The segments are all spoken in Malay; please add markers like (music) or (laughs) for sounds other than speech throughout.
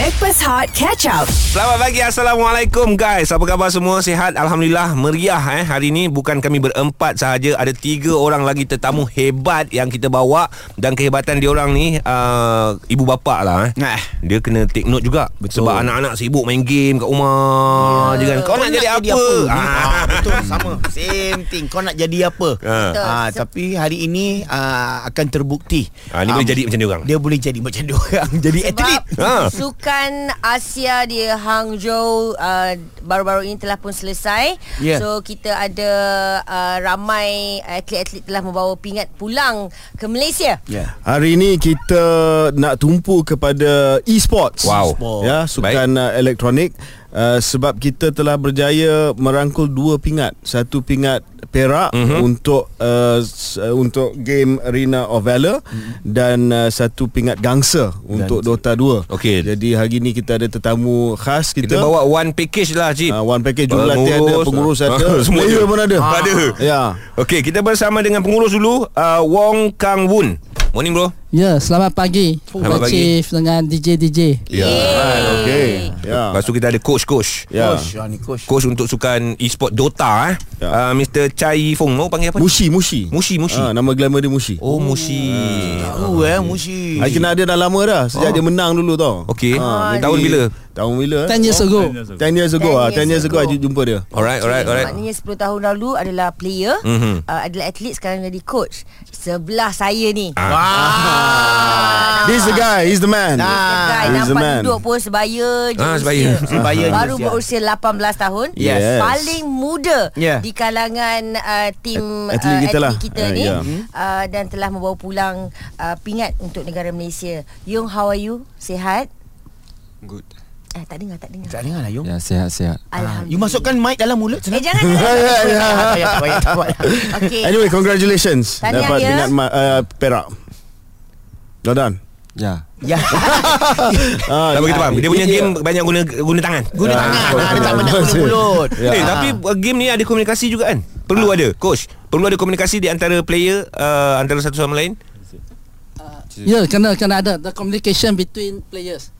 Backpass Hot Catch Up. Selamat pagi Assalamualaikum guys Apa khabar semua Sihat Alhamdulillah Meriah eh Hari ini bukan kami berempat sahaja Ada tiga orang lagi tetamu hebat Yang kita bawa Dan kehebatan dia orang ni uh, Ibu bapa lah eh Nah. Dia kena take note juga Betul. Sebab anak-anak sibuk main game kat rumah je kan Kau nak jadi apa, Ah, betul sama. Same thing. Kau nak jadi apa? Ah. Ah, tapi hari ini ah, akan terbukti. Ah, ni boleh jadi macam dia orang. Dia boleh jadi macam dia orang. (laughs) Jadi atlet. Ha. Sukan Asia di Hangzhou uh, baru-baru ini telah pun selesai. Ya. So kita ada uh, ramai atlet-atlet telah membawa pingat pulang ke Malaysia. Ya. Hari ini kita nak tumpu kepada e-sports. Wow. Ya, sukan uh, elektronik uh, sebab kita telah berjaya merangkul dua pingat. Satu pingat perak mm-hmm. untuk uh, uh, untuk game Arena of Valor mm-hmm. dan uh, satu pingat gangsa untuk Dota 2. Okey. Jadi hari ini kita ada tetamu khas kita. Kita bawa one package lah Cip uh, one package jurulatih ada, pengurus ada, (laughs) Semua player ada. pun ada. Ada Ya. Okey, kita bersama dengan pengurus dulu uh, Wong Kang Woon. Morning bro. Ya, selamat pagi. Selamat pagi. Chief dengan DJ DJ. Ya. Right, okay. Ya. Lepas tu kita ada coach-coach. Ya. Coach, ah, ni coach. Coach untuk sukan e-sport Dota eh. Ya. Uh, Mr. Chai Yifong. Mau panggil apa? Mushi, Mushi. Mushi, Mushi. Ah, nama glamour dia Mushi. Oh, Mushi. Tahu eh, Mushi. I kenal dia dah lama dah Sejak Oh. dia menang dulu tau Okey. Ah, Tahun bila? Tahun bila 10 years ago. 10 years ago ah, 10 years ago I jumpa dia Alright, alright, alright. Maknanya 10 tahun lalu adalah player, Mhm. uh, adalah atlet sekarang jadi coach. Sebelah saya ni. Ah. Wah. This the guy He's the man Guy He's the nampak man duduk pun sebaya je Ah, usia. sebaya. Sebaya je Baru usia. berusia 18 tahun Yes. Paling muda Yeah. Di kalangan uh, Tim Atlet uh, kita lah. kita Ah, ni yeah. uh, Dan telah membawa pulang uh, Pingat untuk negara Malaysia Yung how are you? Sihat? Good. Eh tak dengar tak dengar Tak dengar lah, Yung. Ya, sihat-sihat. Alhamdulillah You masukkan mic dalam mulut. Eh jangan Ya, (laughs) ya, ya. Tak payah, tak payah, tak payah. (laughs) Okay Anyway congratulations Tahniah Dapat dia. pingat ma- uh, perak Well done Ya. Ya. (laughs) ah, Tak begitu faham. Dia punya Ya. game banyak guna guna tangan. Guna tangan. Ah, ah, Dia tak banyak guna (laughs) mulut. Ya. Eh, tapi uh, game ni ada komunikasi juga kan? Perlu ada, coach. Perlu ada komunikasi di antara player uh, antara satu sama lain. Ya, kena kena ada the communication between players.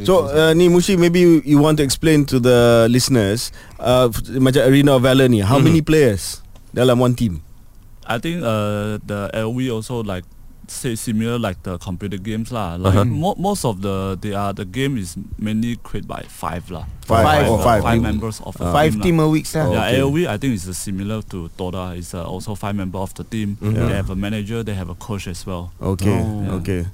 So uh, ni Mushi maybe you, you want to explain to the listeners uh, Macam Arena of Valor ni How Mhm. many players Dalam one team I think uh, the LV also like say similar like the computer games lah. Like Uh-huh. mo- most of the they are the game is mainly created by five lah. Five. Oh, uh, five. five members of a Five team. team a week sah. Yeah, Okay. AOV I think is uh, similar to Dota. It's uh, also five member of the team. Mhm. They have a manager. They have a coach as well. Okay Oh. Okay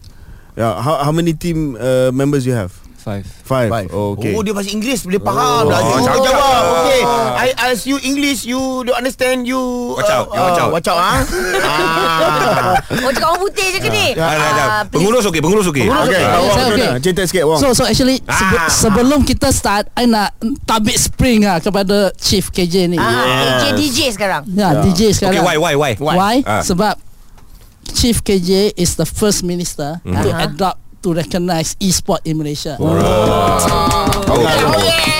Yeah, how, how many team uh, members you have? Five. Five. Five. Oh, okay. Oh dia bahasa Inggeris boleh faham Oh, lah. You cakap. jawab. Okay. I ask you English you don't understand you. Watch out, you watch out. Watch out ah. ah. (laughs) Oh cakap orang putih je ke ni? Ah, dah, dah. Ah. Pengurus okey, pengurus okey. Okay, Okay, okay. Cerita sikit Wong. So so actually sebe- Ah. sebelum kita start I nak tabik spring ah kepada Chief KJ ni. Ah, Yes. DJ DJ sekarang. Ya, Yeah. DJ Okey, sekarang. why why why? Why? Ah. Sebab Chief KJ is the first minister to Uh-huh. adopt to recognize e-sport in Malaysia. Tu.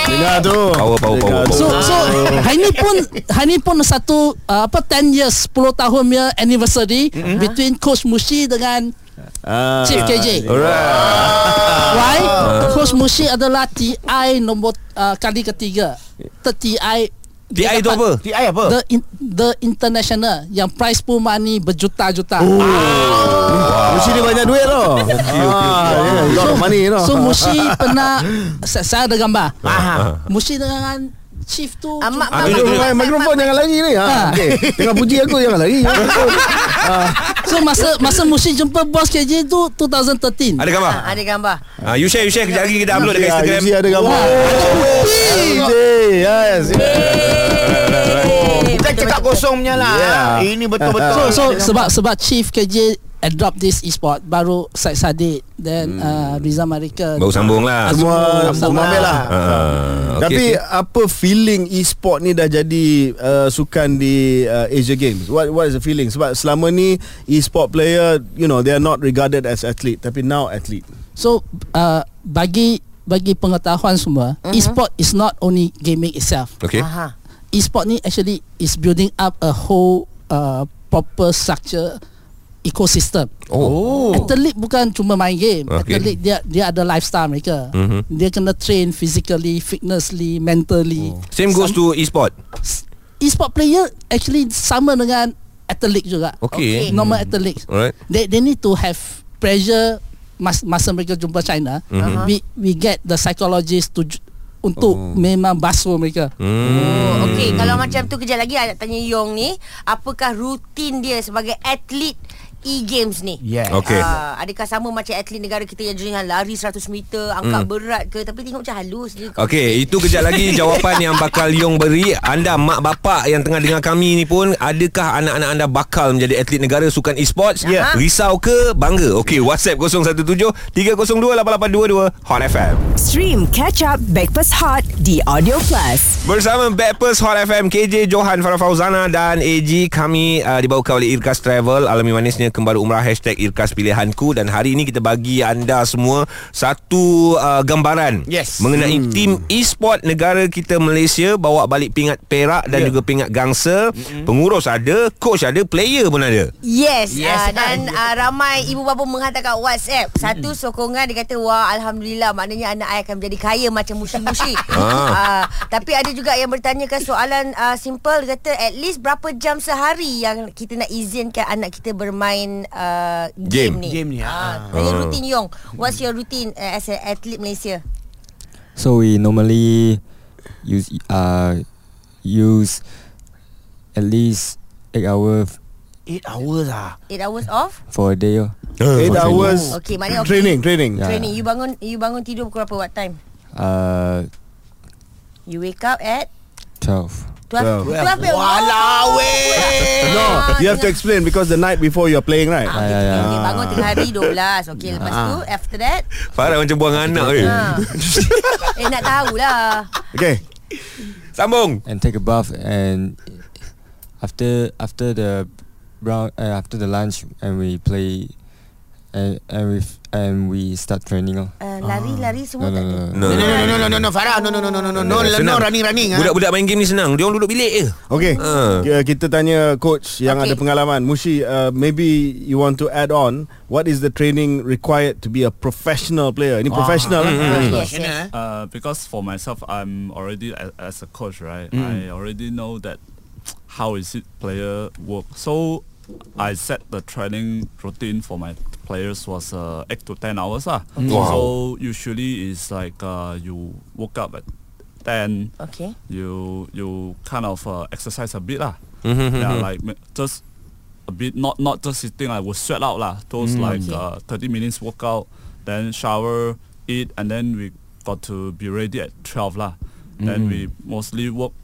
Dengar tu. Power, power, power. So so hari ni pun hari ni pun satu uh, apa 10 years 10 tahun punya anniversary between Coach Mushi dengan Ah. Chief KJ. Alright. Why? Coach Mushi adalah TI nombor uh, kali ketiga. Third TI TI dia tu dapat apa? TI apa? The in, the international yang prize pool money berjuta-juta. Musi dia banyak duit tau. (laughs) Okay, okay, okay. Lot of money tau. So Mushi pernah saya, saya ada gambar. Faham. Mushi dengan Chief tu Ah, mak- mak- Mikrofon, mak- mikrofon jangan lari ni. Ha. Ah. Okay. Tengah puji aku jangan lari. (laughs) So masa masa Mushi jumpa bos KJ tu 2013. Ada gambar? Ah, ada gambar. Ah, you share, you share kejap lagi kita upload dekat Ya, Instagram. Musi ada gambar. KJ. Yes. Bukan cakap kosong punya lah. Yeah. Ini betul-betul. So so sebab sebab Chief KJ adopt this e-sport baru Said Sadid then uh, Riza Marika Baru sambung lah. Semua semua ambil lah. Ah, Tapi okey. apa feeling e-sport ni dah jadi uh, sukan di uh, Asia Games? What what is the feeling? Sebab selama ni e-sport player, you know, they are not regarded as athlete, tapi now athlete. So uh, bagi bagi pengetahuan semua uh-huh. e-sport is not only gaming itself Okey. Aha. E-sport ni actually is building up a whole uh, proper structure ecosystem. Oh. Athlete bukan cuma main game. Okay. Athlete dia dia ada lifestyle mereka. Mhm. Dia kena train physically, fitnessly, mentally. Same goes to e-sport. E-sport player actually sama dengan athlete juga. Okay. Normal athlete. Alright. They they need to have pressure mas, masa mereka jumpa China. Mhm. We we get the psychologist to untuk Oh. memang basuh mereka. Hmm. Oh, Okey, kalau macam tu kejap lagi nak tanya Yong ni, apakah rutin dia sebagai atlet e-games ni? Yeah. Okey. Ah, adakah sama macam atlet negara kita yang jenis lari 100 meter, angkat berat ke tapi tengok macam halus je. Okey, itu kejap lagi jawapan yang bakal Yong beri. Anda mak bapak yang tengah dengar kami ni pun, adakah anak-anak anda bakal menjadi atlet negara sukan e-sports? Ya. Risau ke? Bangga. Okey, WhatsApp 017 302 8822 Hot FM. Stream Catch Up Backpass Hot di Audio Plus. Bersama Backpers Hot FM KJ Johan Farah Fauzana dan AG kami uh, dibawakan oleh Irkas Travel alami manisnya kembali umrah hashtag Irkas Pilihanku dan hari ini kita bagi anda semua satu uh, gambaran Yes. mengenai hmm. tim e-sport negara kita Malaysia bawa balik pingat perak dan yeah. juga pingat gangsa hmm. pengurus ada coach ada player pun ada Yes, Yes. Uh, dan uh, ramai ibu bapa menghantar kat WhatsApp. Satu sokongan dia kata wah alhamdulillah maknanya anak saya akan menjadi kaya macam mushi-mushi. uh, (laughs) tapi ada juga yang bertanyakan soalan uh, simple dia kata at least berapa jam sehari yang kita nak izinkan anak kita bermain uh, game, Game. ni. Game ni, Ah, ah. uh, rutin Yong. What's your routine uh, as an athlete Malaysia? So we normally use uh use at least eight hours 8 hours ah. 8 hours off? for a day. oh. Eight For training. hours Okay, maknanya okay. training, training. Yeah. Training. You bangun you bangun tidur pukul berapa what time? Uh, You wake up at twelve. 12 Twelve. 12 Walau weh. No, you have to explain because the night before you're playing, right? Ah, ya, okay, ya. okay, bangun tengah hari 12 Okay lepas tu After that Farah macam buang anak eh. ha. Eh nak tahulah Okay. Sambung. and take a bath and after after the brown uh, after the lunch and we play and and we and we start training. Uh, Lari-lari semua No, tak no, ada no. No, no, no, no, no, no, no, Farah. No, no, no, no, no, no, no, no, no, running, running. ah. Budak-budak main game ni senang. Dia orang duduk bilik je. Okay. Ah. Uh. Kita tanya coach yang ada pengalaman. Mushi, uh, maybe you want to add on what is the training required to be a professional player? Ini professional lah. Uh, because for myself, I'm already as a coach, right? I already know that how is it player work. So I set the training routine for my players was uh, eight to ten hours lah. Wow. So usually it's like uh, you woke up at ten, Okay you you kind of uh, exercise a bit lah. Mhm, yeah, mhm. like just a bit, not not just sitting. I would sweat out lah. Those like Okay. uh, thirty minutes workout, then shower, eat, and then we got to be ready at twelve lah. Then we mostly work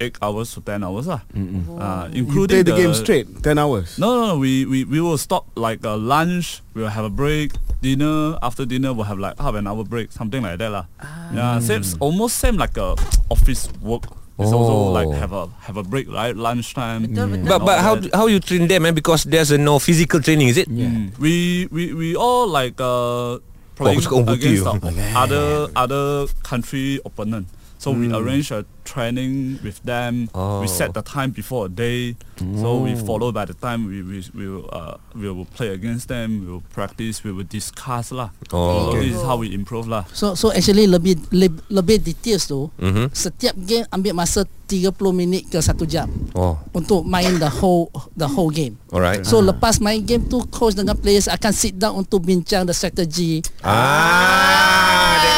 eight hours to ten hours lah. Uh, You including play the game straight, 10 hours. No, no, no. We, we, we will stop like uh, lunch. We'll have a break. Dinner. After dinner, we'll have like half an hour break, something like that lah. Yeah, same, almost same like a office work. It's Oh. also like have a have a break, right? Lunchtime. Betul, betul. But but how how you train them eh? Because there's a no physical training, is it? Mm. We, we we all like uh playing aku suka orang against the (laughs) other other country opponent. So we arrange a training with them. Oh. We set the time before a day. So we follow by the time we we we will uh we will play against them. We will practice. We will discuss lah. Oh, so okay. this is how we improve lah. So so actually lebih lebih, lebih details tu. Mhm. Setiap game ambil masa 30 minit ke 1 jam Oh, untuk main the whole the whole game. alright. So lepas main game tu coach dengan players akan sit down untuk bincang the strategy. Ah,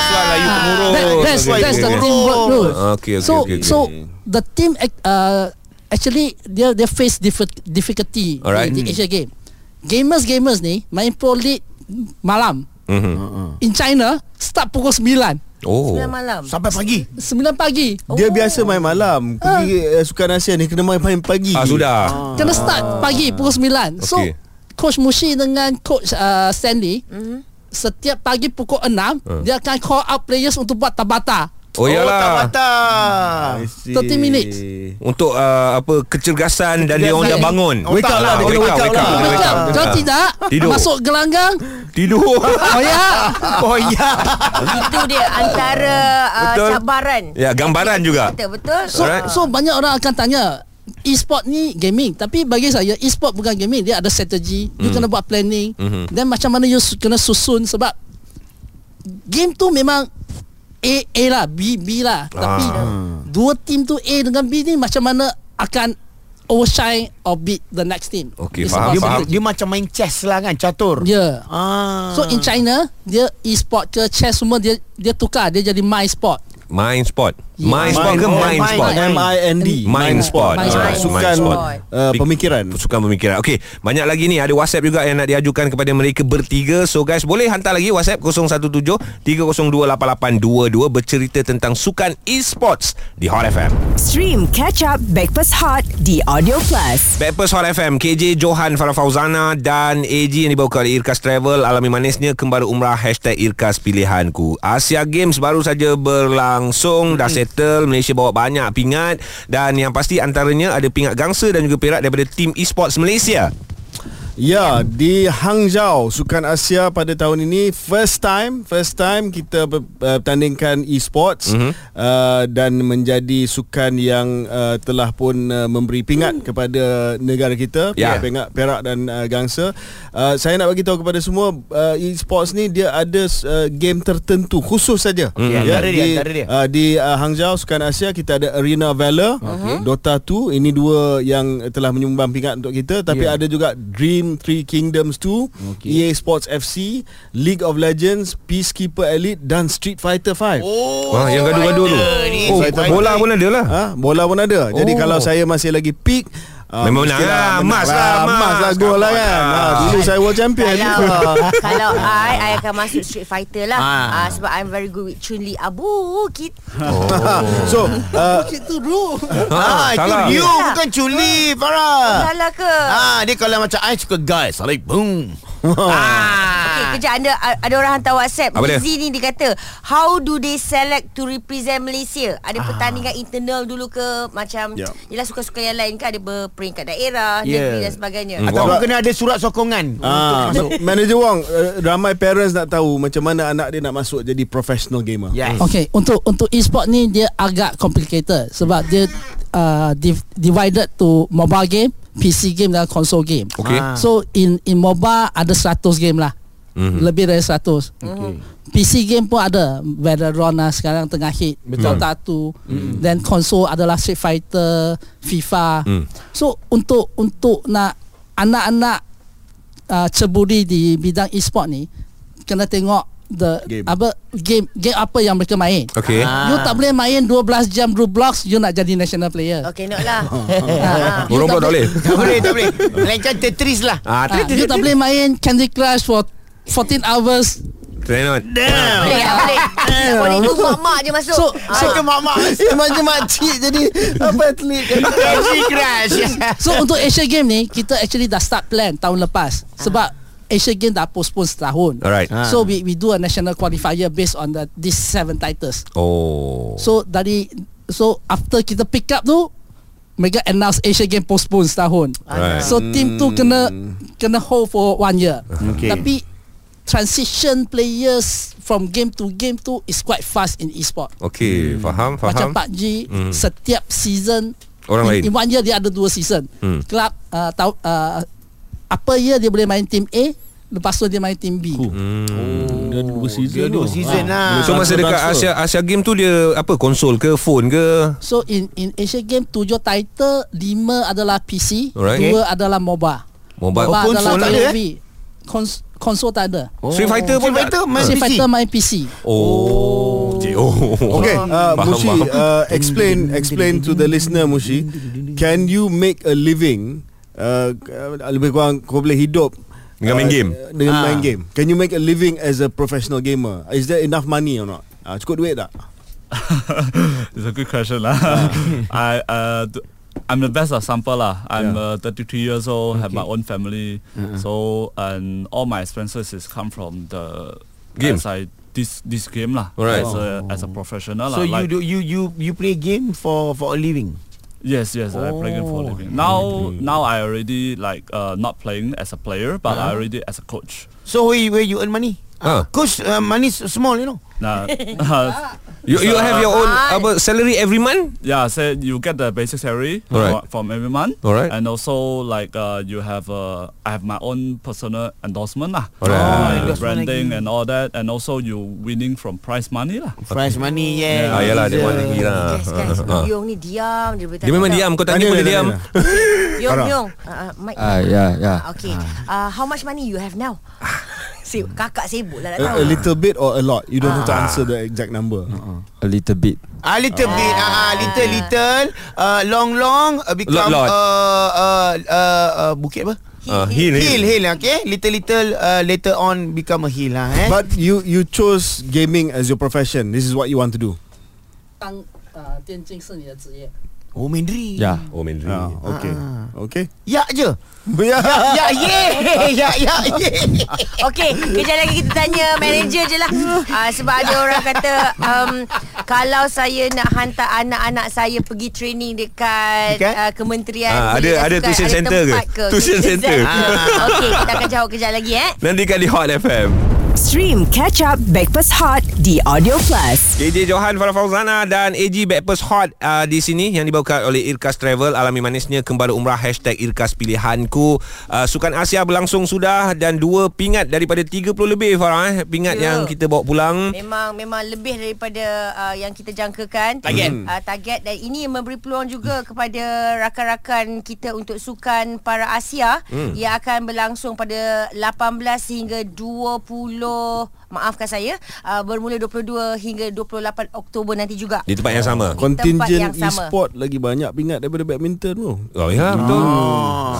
that's why lah you Ah, pengurus. that, that's Okay, that's the teamwork rules. Okay, okay, so okay, okay. so the team uh, actually dia dia face diffi- difficulty Alright. di, di Asia game. Gamers gamers ni main Pro League malam. Mhm. In China start pukul 9. Oh. 9 malam Sampai pagi. 9 pagi. Dia biasa main malam. Pergi uh, Sukan Asia ni kena main main pagi. Ah sudah. Kena start pagi pukul 9. So Okay. coach Mushi dengan coach uh, Stanley setiap pagi pukul 6 dia akan call out players untuk buat tabata. Oh iyalah. Tabata. I see. 30 minutes. Untuk uh, apa kecergasan dan dia orang dah bangun. Wake up lah, Ah, dia wake kena up, wake up wake up, lah. wake up. Kalau tidak Tidur. masuk gelanggang Tidur. Oh ya (laughs) Oh ya. Itu dia antara uh, cabaran Ya, gambaran juga. Betul betul So, Alright. so banyak orang akan tanya e-sport ni gaming tapi bagi saya e-sport bukan gaming dia ada strategi you kena buat planning Mhm. dan macam mana you kena susun sebab game tu memang A A lah B B lah tapi dua team tu A dengan B ni macam mana akan overshine or beat the next team It's faham, Dia, faham. strategy. dia macam main chess lah kan Catur Ya. ah. So in China dia e-sport ke chess semua dia dia tukar dia jadi my sport. Mind sport Mind sport ke Mind- mind mind- sport M-I-N-D Mind sport Mind sport. Sukan uh, pemikiran. Sukan pemikiran. Okey Banyak lagi ni. Ada WhatsApp juga Yang nak diajukan kepada mereka bertiga. So guys Boleh hantar lagi WhatsApp 017-302-8822 Bercerita tentang Sukan e-sports Di Hot FM Stream Catch Up Backpass Hot di Audio Plus. Backpast Hot FM KJ Johan Farah Fauzana Dan AG yang dibawa oleh Irkas Travel. Alami manisnya Kembali umrah Hashtag Irkas Pilihanku. Asia Games baru saja berlangsung. Dah settle Malaysia bawa banyak pingat. Dan yang pasti antaranya Ada pingat gangsa Dan juga perak Daripada tim e-sports Malaysia Ya, di Hangzhou Sukan Asia pada tahun ini first time, first time kita ber- uh, bertandingkan e-sports mm-hmm. uh, dan menjadi sukan yang uh, telah pun uh, memberi pingat kepada negara kita, Ya. pingat Perak dan uh, Gangsa. Uh, saya nak bagi tahu kepada semua uh, e-sports ni dia ada uh, game tertentu khusus saja. Okey, antara dia, di, dia. Uh, di uh, Hangzhou Sukan Asia kita ada Arena Valor, okay. Dota 2 ini dua yang telah menyumbang pingat untuk kita tapi Yeah. ada juga Dream Three Kingdoms 2, Okay. EA Sports FC, League of Legends, Peacekeeper Elite dan Street Fighter 5. Oh Wah, yang gaduh-gaduh tu. Oh, bola pun ada lah. Ha, bola pun ada. Jadi Oh. kalau saya masih lagi peak uh, Memang menang lah. menang Emas lah, emas. Emas lah gol lah kan ha, Dulu saya world champion Kalau (laughs) kalau I I akan masuk Street Fighter lah. Ah. Ah. sebab I'm very good with Chun Li Abu Kit. So uh, Itu dulu. Ah, itu salah. you bukan Culi Farah. Salah ke? Ah, dia kalau macam I suka guys, like boom. Ah. Okey, kejap ada ada orang hantar WhatsApp. Apa dia? Lizzie ni dia kata, how do they select to represent Malaysia? Ada pertandingan internal dulu ke macam Ya. yalah suka-suka yang lain kan ada berperingkat daerah, Ya. negeri dan sebagainya. Hmm. Ataupun Wow. kena ada surat sokongan untuk Ah, masuk. Manager Wong uh, Ramai parents nak tahu Macam mana anak dia nak masuk Jadi professional gamer Yes. Okay, untuk untuk e-sport ni dia agak complicated sebab dia uh, div- divided to mobile game, PC game dan console game. Okey. Ah. So in in mobile ada 100 game lah. Mhm. Lebih dari 100. Okay. PC game pun ada Valorant lah sekarang tengah hit Dota 2 Then console adalah Street Fighter FIFA Mm. So untuk untuk nak anak-anak uh, ceburi di bidang e-sport ni kena tengok the Game. apa game game apa yang mereka main. Okey. Ah. You tak boleh main 12 jam Roblox you nak jadi national player. Okey, nak lah. (laughs) Ah, Oh, robot tak boleh. tak boleh, tak boleh. Melainkan Tetris lah. Ah, Ah, you tak boleh main Candy Crush for 14 hours. Tengok. boleh, tak boleh. Tak boleh itu mak-mak je masuk. So- Ah. So, mak-mak. Macam makcik jadi Apa atlet kan Candy Crush. So untuk Asia Game ni kita actually dah start plan tahun lepas sebab Asia Game dah postpone setahun. Alright. Ah. So we we do a national qualifier based on the these seven titles. Oh. So dari so after kita pick up tu mereka announce Asia Game postpone setahun. Right. So team tu kena kena hold for one year. Okay. Tapi transition players from game to game tu is quite fast in e-sport. Okey, faham, Macam faham. PUBG Hmm. setiap season Orang in, lain. in one year dia ada dua season. Hmm. Club uh, tahu uh, apa year dia boleh main team A, lepas tu dia main team B. Hmm. Dia dua season Dia dua season lah. So masa dekat Asia Asia Game tu dia apa konsol ke phone ke? So in in Asia Game tujuh title, lima adalah PC, Alright. dua adalah MOBA. Mobile. MOBA Oh, adalah konsol ada, POV. Kons- konsol tak ada. Street Fighter pun Street Fighter main Street PC. Fighter main PC. Oh. Oh. (laughs) Okay, uh, Faham, Mushi, faham. uh, explain explain to the listener, Mushi. Can you make a living? Uh, lebih kurang kau boleh hidup Dengan main uh, game? Dengan Ah. main game. Can you make a living as a professional gamer? Is there enough money or not? Uh, cukup duit tak? (laughs) It's a good question lah. (laughs) I uh, d- I'm the best example lah. I'm uh, 33 years old, have my own family, so and all my expenses is come from the Game. I this this game lah. Alright. As a as a professional So lah. you like- do you you you play game for for a living? Yes, yes, I play game for a living. Now, now I already like uh, not playing as a player, but I already as a coach. So where you, where you earn money? Ah. Coach uh, money s- small, you know. Nah, (laughs) (laughs) You you have your own Ah. apa salary every month? Yeah, so you get the basic salary Alright. fro- from every month. Alright. And also like uh, you have uh, I have my own personal endorsement lah. Alright. Uh, Oh, endorsement branding lagi. and all that, and also you winning from prize money lah. Prize money, yeah. Ah, yalah, that one lagi lah. Guys, guys. (laughs) Ah. Yong ni diam dia bertanya. Dia memang diam Kau tanya Tanya pun dia dia, diam tanya. Yong, Yong. Uh, uh, Mike. Ah, yeah, yeah. Okay. Uh, how much money you have now? Sib, kakak sibuk lah nak A, tahu. a little bit or a lot You don't have to answer the exact number A little bit. A little bit, ah, little, little, uh, long, long, uh, become Lot, lot. Uh, uh, uh, uh, bukit apa? Ah, Hill Hill, hill, okay. Little, little, uh, later on become a hill lah, eh. But you you chose gaming as your profession This is what you want to do 当呃电竞是你的职业。 Oh, Mandarin. Yeah. Oh Mandarin ah, Okay Okay Ya je. Ya Ya, (laughs) ye. Ya, ya, ye. Okey, kejap lagi kita tanya manager je lah. Uh, sebab ada orang kata um, kalau saya nak hantar anak-anak saya pergi training dekat Dekat? uh, kementerian Ah, ada- ada tuition center ke? tempat Tuition center. (laughs) Okey, kita akan jawab kejap lagi eh. Nantikan di Hot FM Stream Catch Up Backpass Hot di Audio Plus. KJ Johan Farah Fauzana dan AG Backpast Hot uh, di sini yang dibawakan oleh Irkas Travel alami manisnya kembali umrah hashtag Irkas Pilihanku uh, Sukan Asia berlangsung sudah dan dua pingat daripada 30 lebih Farah eh, pingat Ya. yang kita bawa pulang Memang memang lebih daripada uh, yang kita jangkakan Target. uh, target dan ini memberi peluang juga kepada rakan-rakan kita untuk sukan para Asia Hmm. yang akan berlangsung pada 18 hingga 20 maafkan saya uh, bermula 22 hingga 28 Oktober nanti juga. di tempat yang sama. tempat Contingent yang sama. e-sport Lagi banyak pingat daripada badminton tu Oh ya betul.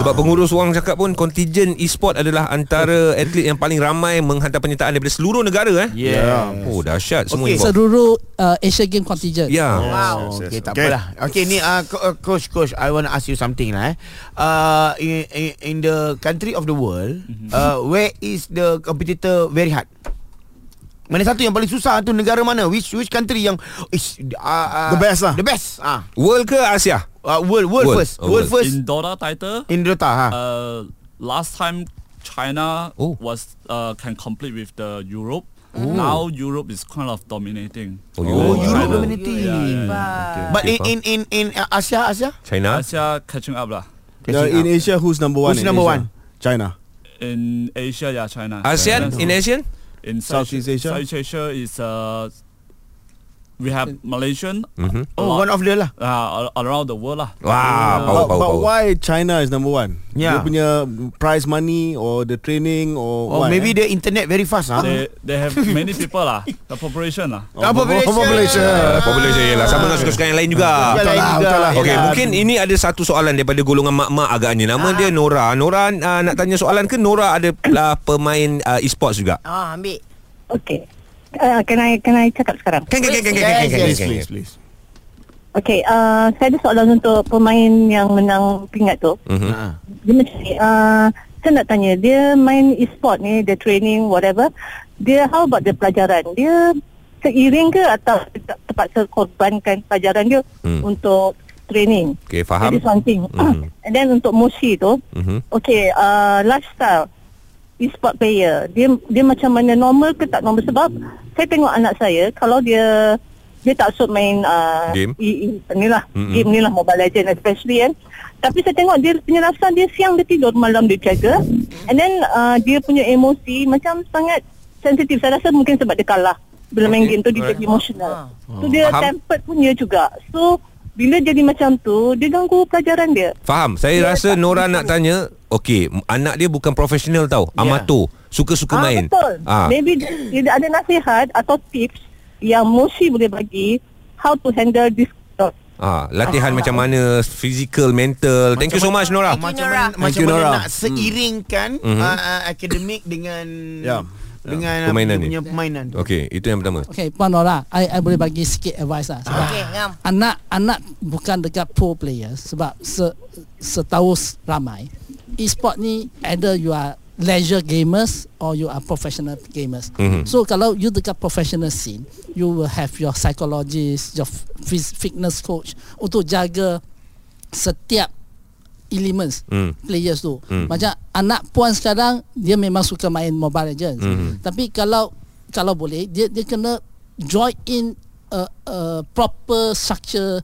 Sebab pengurus wang cakap pun kontijen e-sport adalah antara (laughs) atlet yang paling ramai menghantar penyertaan daripada seluruh negara eh. Yeah. Oh dahsyat semua Okey. involved. Seluruh uh, Asia Game contingent. Ya. Wow. Okay, tak apalah. Okay, ni uh, uh, coach, coach, I want to ask you something lah. Eh. Uh, in, in, in the country of the world, uh, where is the competitor very hard? Mana satu yang paling susah tu negara mana? Which which country yang is uh, uh, The best lah. The best. Ah, World ke Asia? uh, world, world, World. first. Oh, world, world. first In Dota title, in Dota. Ha. uh, last time China Oh. was uh, can compete with the Europe. Now Europe is kind of dominating. Oh, oh, Europe. Europe China. dominating. Yeah, yeah, yeah. Hebat. But in in in in uh, Asia, Asia. China. Asia catching up lah. uh, In Asia who's number one Who's number Asia? one? China In Asia, yeah, China. ASEAN Yeah. in ASEAN? In Southeast Asia? Southeast Asia is uh, we have Malaysian. Mhm. a Oh, lot, one of the lah. uh, a- around the world lah. Wah, But, power, power, but power. why China is number one? Yeah. Dia punya prize money or the training or Oh, what, maybe eh? the internet very fast. Ah. They they have many people lah. The population lah. Ah, population. population. Uh, population ialah sama dengan suka-suka yang lain juga. Lain lah, juga. betul lah. Okey, Yalah. mungkin ini ada satu soalan daripada golongan mak-mak agaknya. Nama dia Nora. Nora uh, nak tanya soalan ke Nora adalah pemain uh, e-sports juga? Ah, ambil. Okay. Uh, can I can I cakap sekarang? Kan kan kan kan kan kan, kan, kan, Please, kan. please. Okay. Uh, saya ada soalan untuk pemain yang menang pingat tu. Mhm. Ah. Dia macam ni. Uh, saya nak tanya. Dia main e-sport ni, dia training whatever. Dia how about dia pelajaran? Dia seiring ke atau terpaksa korbankan pelajaran dia Hmm. untuk training? Okey, faham. That is one thing. Mhm. (coughs) And then untuk Moshi tu, Mhm. Okay, uh, lifestyle e-sport player. Dia dia macam mana normal ke tak normal sebab saya tengok anak saya kalau dia dia tak suka main uh, Game? ni lah game ni lah Mobile Legend especially kan. Tapi saya tengok dia lifestyle dia siang dia tidur malam dia jaga. And then uh, dia punya emosi macam sangat sensitif. Saya rasa mungkin sebab dia kalah bila main game tu dia jadi emotional. So dia Faham. tempered punya juga. So bila jadi macam tu dia ganggu pelajaran dia. Faham. Saya Dia rasa tak- Nora nak tanya, okey, anak dia bukan profesional tau, Ya. amatur, suka-suka Ah, main. Betul. Ah. Maybe dia, dia ada nasihat atau tips yang Moshi boleh bagi how to handle this. Ah, latihan macam mana, physical, mental. Thank you so much Nora. Thank you, Macam Nora. mana, macam mana nak seiringkan Mhm. uh, uh, akademik dengan Ya. Dengan uh, Permainan dia ni. punya permainan tu. Okey, itu yang pertama. Okay, Puan Nora, I, I boleh bagi sikit advice lah. Sebab Okey, ngam. anak-anak bukan dekat pro player sebab se, setahu ramai e-sport ni either you are leisure gamers or you are professional gamers. Mhm. So kalau you dekat professional scene, you will have your psychologist, your phys- fitness coach untuk jaga setiap elements Hmm. players tu. Hmm. Macam anak puan sekarang dia memang suka main Mobile Legends. Hmm. Tapi kalau kalau boleh dia dia kena join in a, a proper structure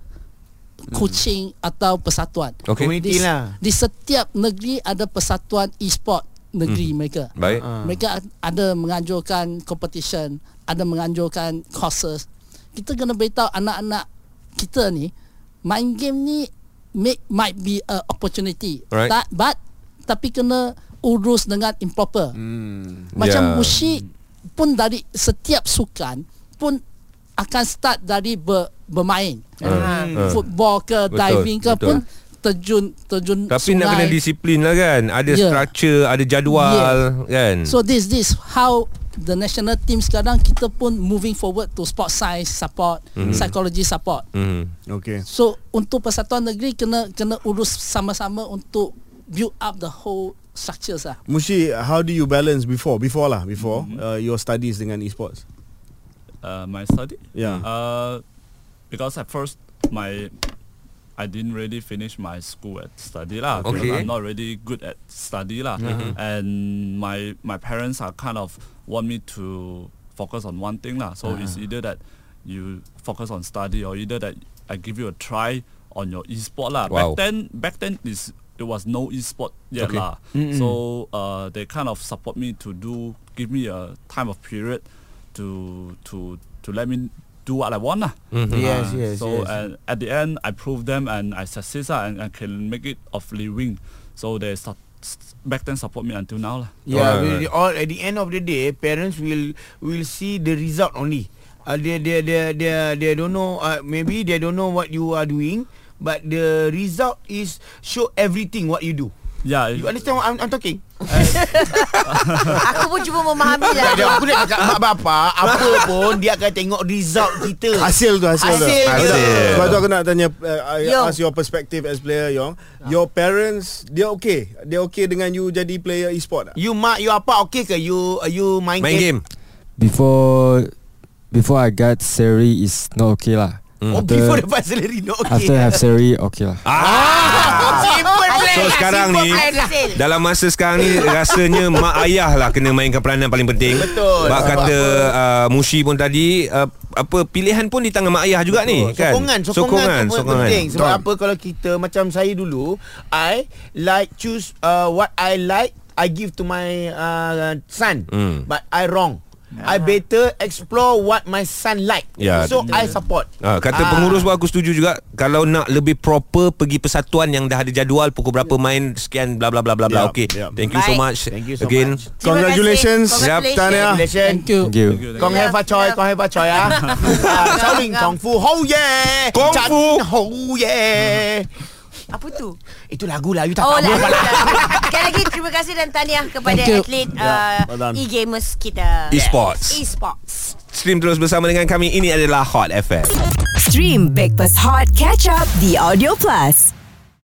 coaching atau persatuan. Community Di, lah. di setiap negeri ada persatuan e-sport negeri mereka. Baik. Mereka ada menganjurkan competition, ada menganjurkan courses. Kita kena beritahu anak-anak kita ni main game ni make, might be a opportunity. Right. Ta- but tapi kena urus dengan improper. Hmm. Macam Yeah. musik pun dari setiap sukan pun akan start dari ber, bermain. uh. Football ke Betul, diving ke betul. pun terjun terjun Tapi sungai. nak kena disiplin lah kan Ada Yeah. structure Ada jadual kan So this this how the national team sekarang kita pun moving forward to sport science support, Mhm. psychology support. hmm. Okay. So untuk persatuan negeri kena kena urus sama-sama untuk build up the whole structures lah. Mushi, how do you balance before? Before lah, before uh, your studies dengan esports. Uh, my study. Yeah. Uh, because at first my I didn't really finish my school at study lah. because Okay. I'm not really good at study lah. And my my parents are kind of want me to focus on one thing lah. So it's either that you focus on study or either that I give you a try on your e-sport lah. Wow. Back then back then is it was no e-sport yet Okay. lah. So uh, they kind of support me to do give me a time of period to to to let me do what I want lah. Yes, Ah, yes, So yes. and at the end, I prove them and I success lah and I can make it of living. So they start back then support me until now lah. Yeah, Alright. we, all at the end of the day, parents will will see the result only. Uh, they they they they they don't know. Uh, maybe they don't know what you are doing, but the result is show everything what you do. Yeah, You understand what I'm, I'm talking? Aku pun cuba memahami lah. Dia aku nak cakap mak bapak apa pun dia akan tengok result kita. Hasil tu hasil, tu. Hasil dia. Sebab tu aku nak tanya uh, I Yong. ask your perspective as player Yong. Your parents dia okay? Dia okay dengan you jadi player e-sport tak? You mak you apa okay ke you uh, you main, Main game Before before I got salary is not okay lah. Oh, After- before dapat salary no okay. After have salary okay lah. Ah. So sekarang Simple ni lah. Dalam masa sekarang ni Rasanya (laughs) mak ayah lah Kena mainkan peranan paling penting Betul. Sebab kata uh, Mushi pun tadi uh, Apa Pilihan pun di tangan mak ayah juga ni kan Sokongan Sokongan, sokongan, sokongan. penting Sebab apa kalau kita Macam saya dulu I like choose uh, What I like I give to my uh, son Hmm. But I wrong I better explore what my son like Ya, So I support Ah, kata pengurus pun aku setuju juga kalau nak lebih proper pergi persatuan yang dah ada jadual pukul berapa main sekian bla bla bla bla bla Yup, okey yup. thank you so much Thank you so again much. Terima Congratulations. Congratulations Thank you. Thank you. Thank you, Kong hai fa choi, kong hai fa choi ah. (laughs) Ah, Shao Ling Kung Fu Ho yeah. Kung Fu. Ho yeah. Apa tu? Itu lagu lah You tak Oh, tahu lah. apa lah. Sekali lagi terima kasih dan tahniah kepada Thank atlet Ya, uh, well e-gamers kita. E-sports. E-sports. stream terus bersama dengan kami ini adalah Hot FM Stream Breakfast Hot Catch Up The Audio Plus.